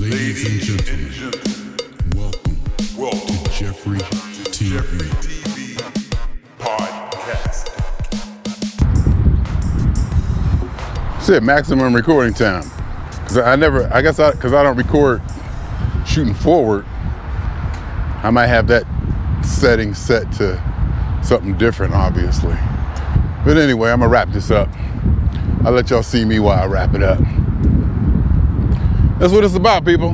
Ladies and gentlemen, welcome, welcome to Jeffrey TV. Jeffrey TV Podcast. Said maximum recording time. Cause I never, I guess I, cause I don't record shooting forward. I might have that setting set to something different, obviously. But anyway, I'm gonna wrap this up. I'll let y'all see me while I wrap it up. That's what it's about, people.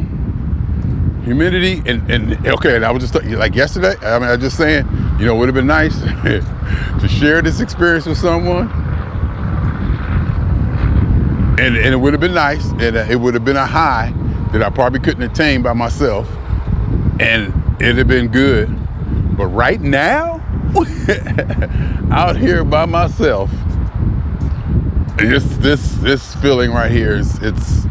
Humidity and, and okay, and I was just like yesterday, I mean, I was just saying, you know, it would have been nice to share this experience with someone. And, and it would have been nice, and uh, it would have been a high that I probably couldn't attain by myself, and it'd have been good. But right now, out here by myself, this this this feeling right here is it's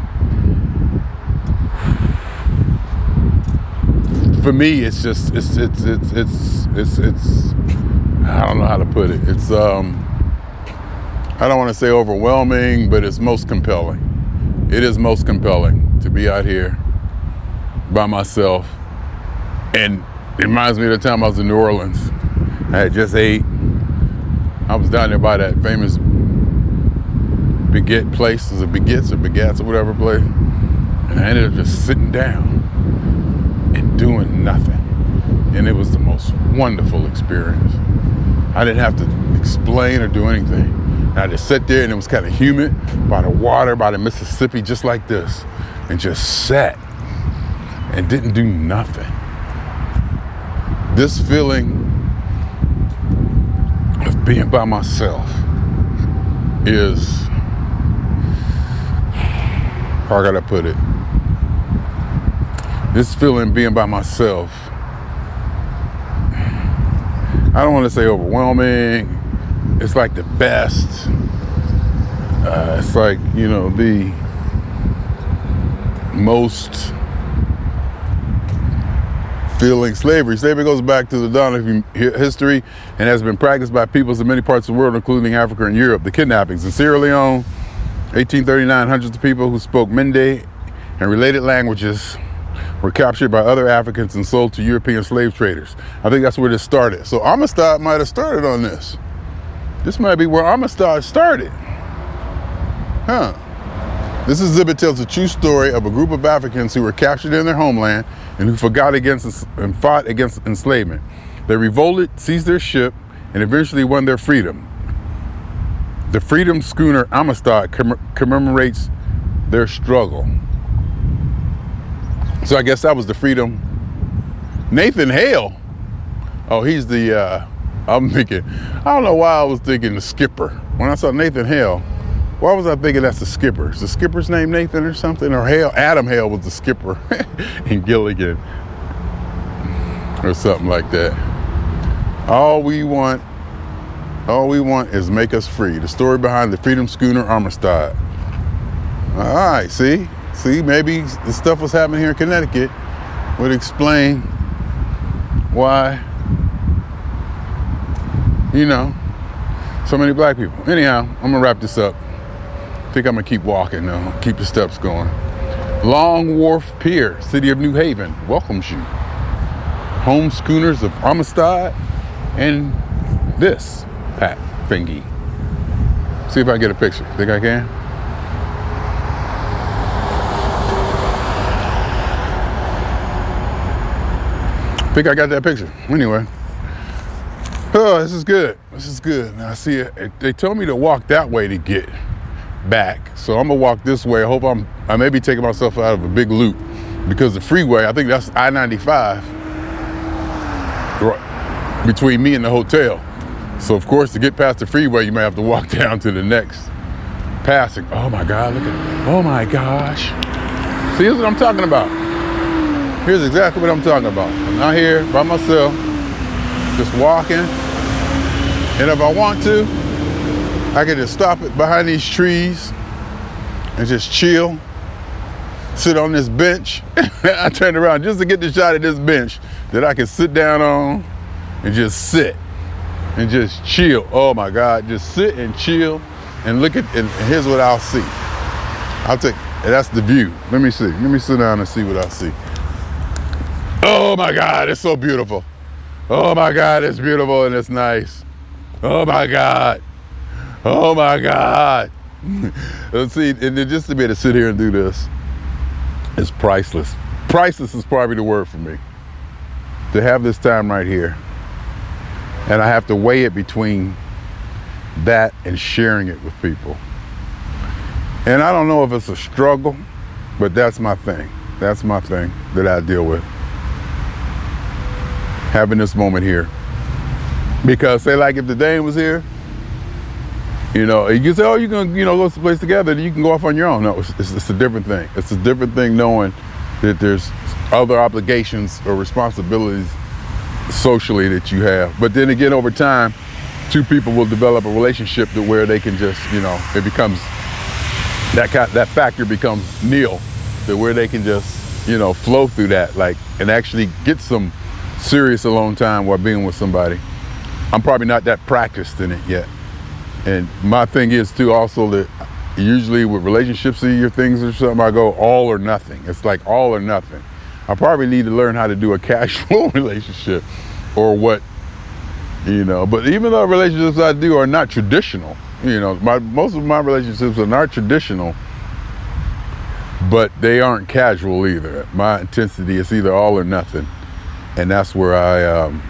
for me it's just it's it's it's it's it's it's I don't know how to put it. It's um I don't want to say overwhelming, but it's most compelling. It is most compelling to be out here by myself. And it reminds me of the time I was in New Orleans. I had just ate. I was down there by that famous Baguette place. Is it Baguettes or Baguettes or whatever place? And I ended up just sitting down doing nothing. And it was the most wonderful experience. I didn't have to explain or do anything. And I just sat there and it was kind of humid by the water, by the Mississippi, just like this, and just sat and didn't do nothing. This feeling of being by myself is, how I gotta put it, this feeling being by myself, I don't want to say overwhelming. It's like the best. Uh, it's like, you know, the most feeling slavery. Slavery goes back to the dawn of history and has been practiced by peoples in many parts of the world, including Africa and Europe. The kidnappings in Sierra Leone, 1839, hundreds of people who spoke Mende and related languages were captured by other Africans and sold to European slave traders. I think that's where this started. So Amistad might have started on this. This might be where Amistad started. Huh. This exhibit tells the true story of a group of Africans who were captured in their homeland and who fought against and fought against enslavement. They revolted, seized their ship, and eventually won their freedom. The freedom schooner Amistad commemorates their struggle. So I guess that was the freedom. Nathan Hale. Oh, he's the. Uh, I'm thinking. I don't know why I was thinking the skipper when I saw Nathan Hale. Why was I thinking that's the skipper? Is the skipper's name Nathan or something? Or Hale? Alan Hale was the skipper in Gilligan or something like that. All we want, all we want is make us free. The story behind the Freedom Schooner Amistad. All right, see, see, maybe the stuff was happening here in Connecticut would explain why, you know, so many black people. Anyhow, I'm gonna wrap this up. I think I'm gonna keep walking though, keep the steps going. Long Wharf Pier, City of New Haven, welcomes you. Home schooners of Amistad and this Pat thingy. See if I get a picture. Think I can? Think I got that picture. Anyway. Oh, this is good. This is good. Now I see it. They told me to walk that way to get back. So I'm gonna walk this way. I hope I'm I may be taking myself out of a big loop because the freeway, I think that's I-95 between me and the hotel. So of course to get past the freeway you may have to walk down to the next passing. Oh my God, look at oh my gosh. See, this is what I'm talking about. Here's exactly what I'm talking about. I'm out here by myself, just walking. And if I want to, I can just stop it behind these trees and just chill, sit on this bench. I turned around just to get the shot of this bench that I can sit down on and just sit and just chill. Oh my God, just sit and chill and look at, and here's what I'll see. I'll take, that's the view. Let me see. Let me sit down and see what I see. Oh my God, it's so beautiful. Oh my God, it's beautiful and it's nice. Oh my God. Oh my God. Let's see, and just to be able to sit here and do this is priceless. Priceless is probably the word for me. To have this time right here. And I have to weigh it between that and sharing it with people. And I don't know if it's a struggle, but that's my thing. That's my thing that I deal with. Having this moment here. Because say like if the Dane was here, you know, you say, oh, you can, you know, go to the place together, you can go off on your own. No, it's, it's, it's a different thing. It's a different thing knowing that there's other obligations or responsibilities socially that you have. But then again, over time, two people will develop a relationship to where they can just, you know, it becomes that kind, that factor becomes nil, to where they can just, you know, flow through that, like, and actually get some serious a long time while being with somebody. I'm probably not that practiced in it yet. And my thing is too also that usually with relationships or things or something, I go all or nothing. It's like all or nothing. I probably need to learn how to do a casual relationship or what, you know. But even though relationships I do are not traditional, you know, my most of my relationships are not traditional, but they aren't casual either. My intensity is either all or nothing, and that's where I um,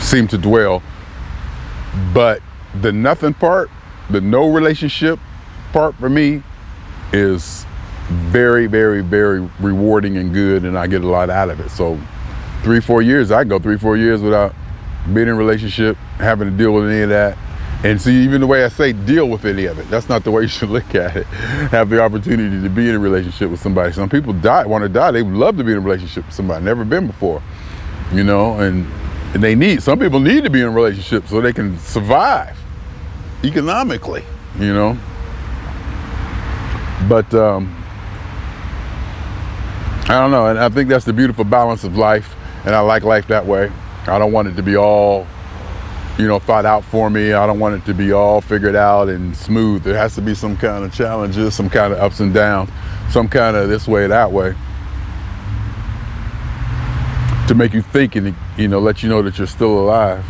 seem to dwell. But the nothing part, the no relationship part for me is very, very, very rewarding and good, and I get a lot out of it. So, three, four years, I go three, four years without being in relationship, having to deal with any of that. And see, even the way I say deal with any of it, that's not the way you should look at it. Have the opportunity to be in a relationship with somebody. Some people die, want to die. They would love to be in a relationship with somebody, never been before, you know, and, and they need, some people need to be in a relationship so they can survive economically, you know. But um, I don't know, and I think that's the beautiful balance of life, and I like life that way. I don't want it to be all, you know, thought out for me. I don't want it to be all figured out and smooth. There has to be some kind of challenges, some kind of ups and downs, some kind of this way, that way, to make you think and you know let you know that you're still alive.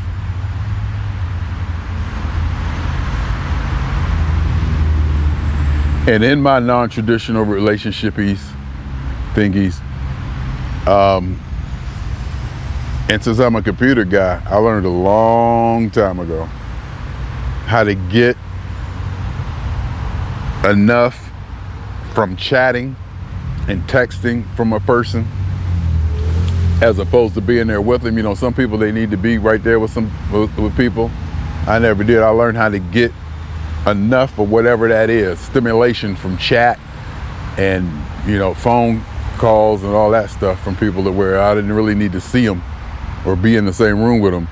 And in my non-traditional relationship thingies, um, and since I'm a computer guy, I learned a long time ago how to get enough from chatting and texting from a person as opposed to being there with them. You know, some people they need to be right there with some with, people. I never did. I learned how to get enough of whatever that is, stimulation from chat and you know phone calls and all that stuff from people that where I didn't really need to see them or be in the same room with them.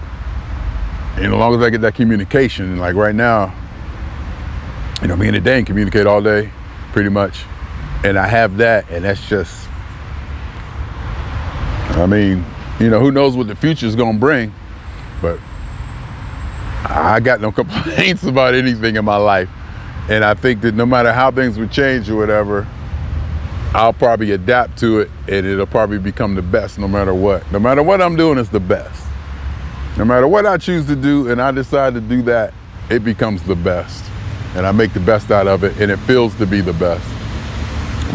And as long as I get that communication, like right now, you know, me and the Dane communicate all day, pretty much, and I have that, and that's just, I mean, you know, who knows what the future is gonna bring, but I got no complaints about anything in my life. And I think that no matter how things would change or whatever, I'll probably adapt to it and it'll probably become the best no matter what. No matter what I'm doing, it's the best. No matter what I choose to do and I decide to do that, it becomes the best. And I make the best out of it and it feels to be the best.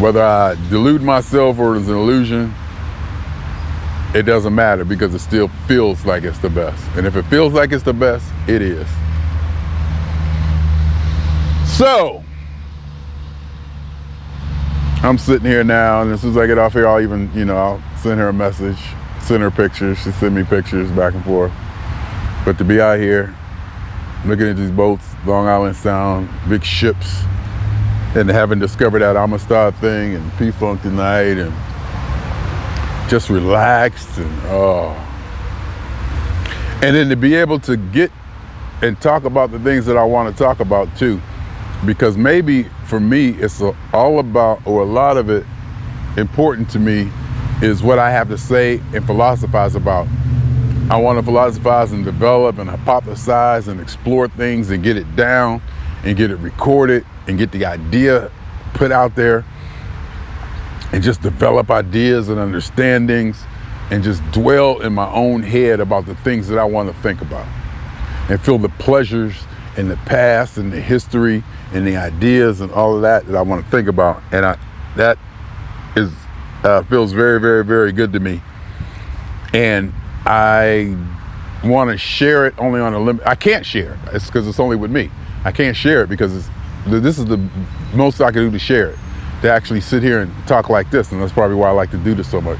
Whether I delude myself or it's an illusion, it doesn't matter because it still feels like it's the best. And if it feels like it's the best, it is. So, I'm sitting here now, and as soon as I get off here, I'll even, you know, I'll send her a message, send her pictures. She send me pictures back and forth. But to be out here, looking at these boats, Long Island Sound, big ships, and having discovered that Amistad thing and P-Funk tonight, and just relaxed and oh. And then to be able to get and talk about the things that I want to talk about too. Because maybe for me, it's a, all about, or a lot of it important to me is what I have to say and philosophize about. I want to philosophize and develop and hypothesize and explore things and get it down and get it recorded and get the idea put out there and just develop ideas and understandings and just dwell in my own head about the things that I want to think about and feel the pleasures in the past and the history and the ideas and all of that that I want to think about. And I, that is uh, feels very, very, very good to me. And I want to share it only on a limit. I can't share it. It's because it's only with me. I can't share it because this is the most I can do to share it. To actually sit here and talk like this, and that's probably why I like to do this so much,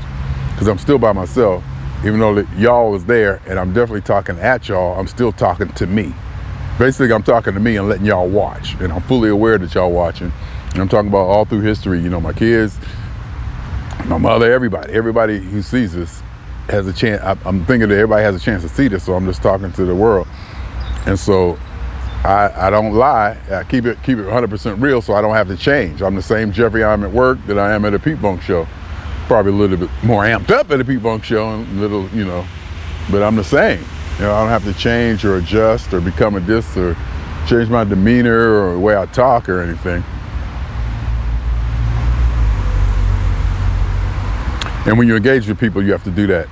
because I'm still by myself. Even though y'all is there, and I'm definitely talking at y'all, I'm still talking to me. Basically, I'm talking to me and letting y'all watch, and I'm fully aware that y'all watching. And I'm talking about all through history. You know, my kids, my mother, everybody, everybody who sees this has a chance. I, I'm thinking that everybody has a chance to see this, so I'm just talking to the world. And so I, I don't lie. I keep it keep it 100% real, so I don't have to change. I'm the same Jeffrey I'm at work that I am at a P-Funk show. Probably a little bit more amped up at a P-Funk show, and little, you know, but I'm the same. You know, I don't have to change or adjust or become a this or change my demeanor or the way I talk or anything. And when you engage with people, you have to do that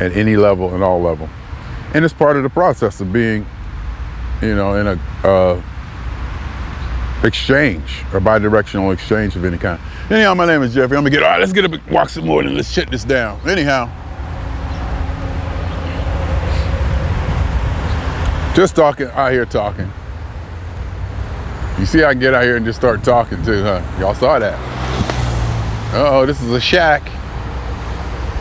at any level and all level. And it's part of the process of being, you know, in a uh, exchange or bi-directional exchange of any kind. Anyhow, my name is Jeffrey. I'm gonna get all right. Let's get up, walk some more, and let's shut this down. Anyhow, just talking out here talking. You see, I can get out here and just start talking too, huh? Y'all saw that? Uh oh, this is a shack.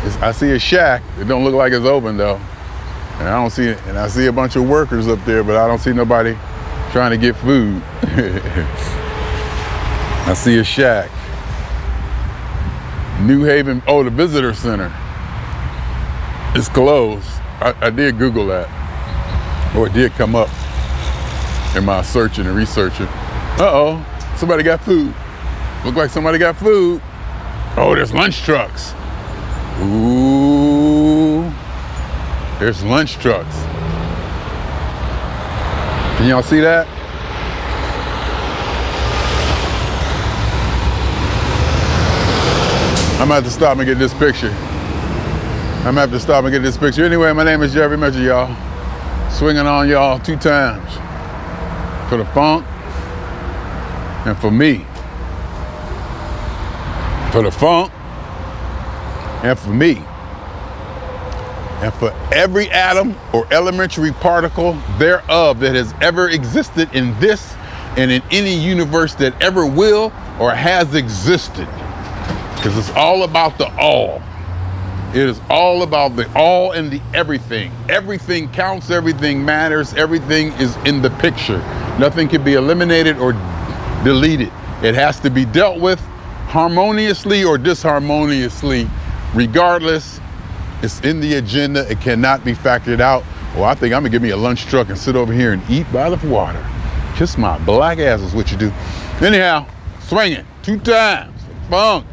It's, I see a shack. It don't look like it's open though. And I don't see it. And I see a bunch of workers up there, but I don't see nobody trying to get food. I see a shack. New Haven. Oh, the visitor center. It's closed. I, I did Google that. Or it did come up in my searching and researching. Uh oh, somebody got food. Look like somebody got food. Oh, there's lunch trucks. Ooh, there's lunch trucks. Can y'all see that? I'm gonna have to stop and get this picture. I'm gonna have to stop and get this picture. Anyway, my name is Jerry Measure, y'all. Swinging on y'all two times. For the funk and for me. For the funk and for me. And for every atom or elementary particle thereof that has ever existed in this and in any universe that ever will or has existed. Because it's all about the all. It is all about the all and the everything. Everything counts, everything matters, everything is in the picture. Nothing can be eliminated or deleted. It has to be dealt with harmoniously or disharmoniously. Regardless, it's in the agenda. It cannot be factored out. Well, I think I'm gonna give me a lunch truck and sit over here and eat by the water. Kiss my black ass is what you do. Anyhow, swinging two times. Funk.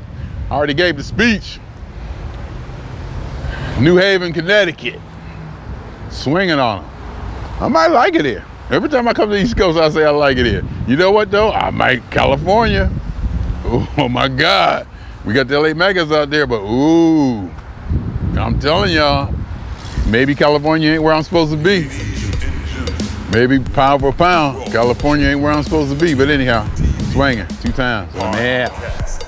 I already gave the speech. New Haven, Connecticut. Swinging on them. I might like it here. Every time I come to the East Coast, I say I like it here. You know what though? I might California. Oh my God. We got the LA Megas out there, but ooh, I'm telling y'all, maybe California ain't where I'm supposed to be. Maybe pound for pound, California ain't where I'm supposed to be. But anyhow, swinging two times. Oh, man. Podcast.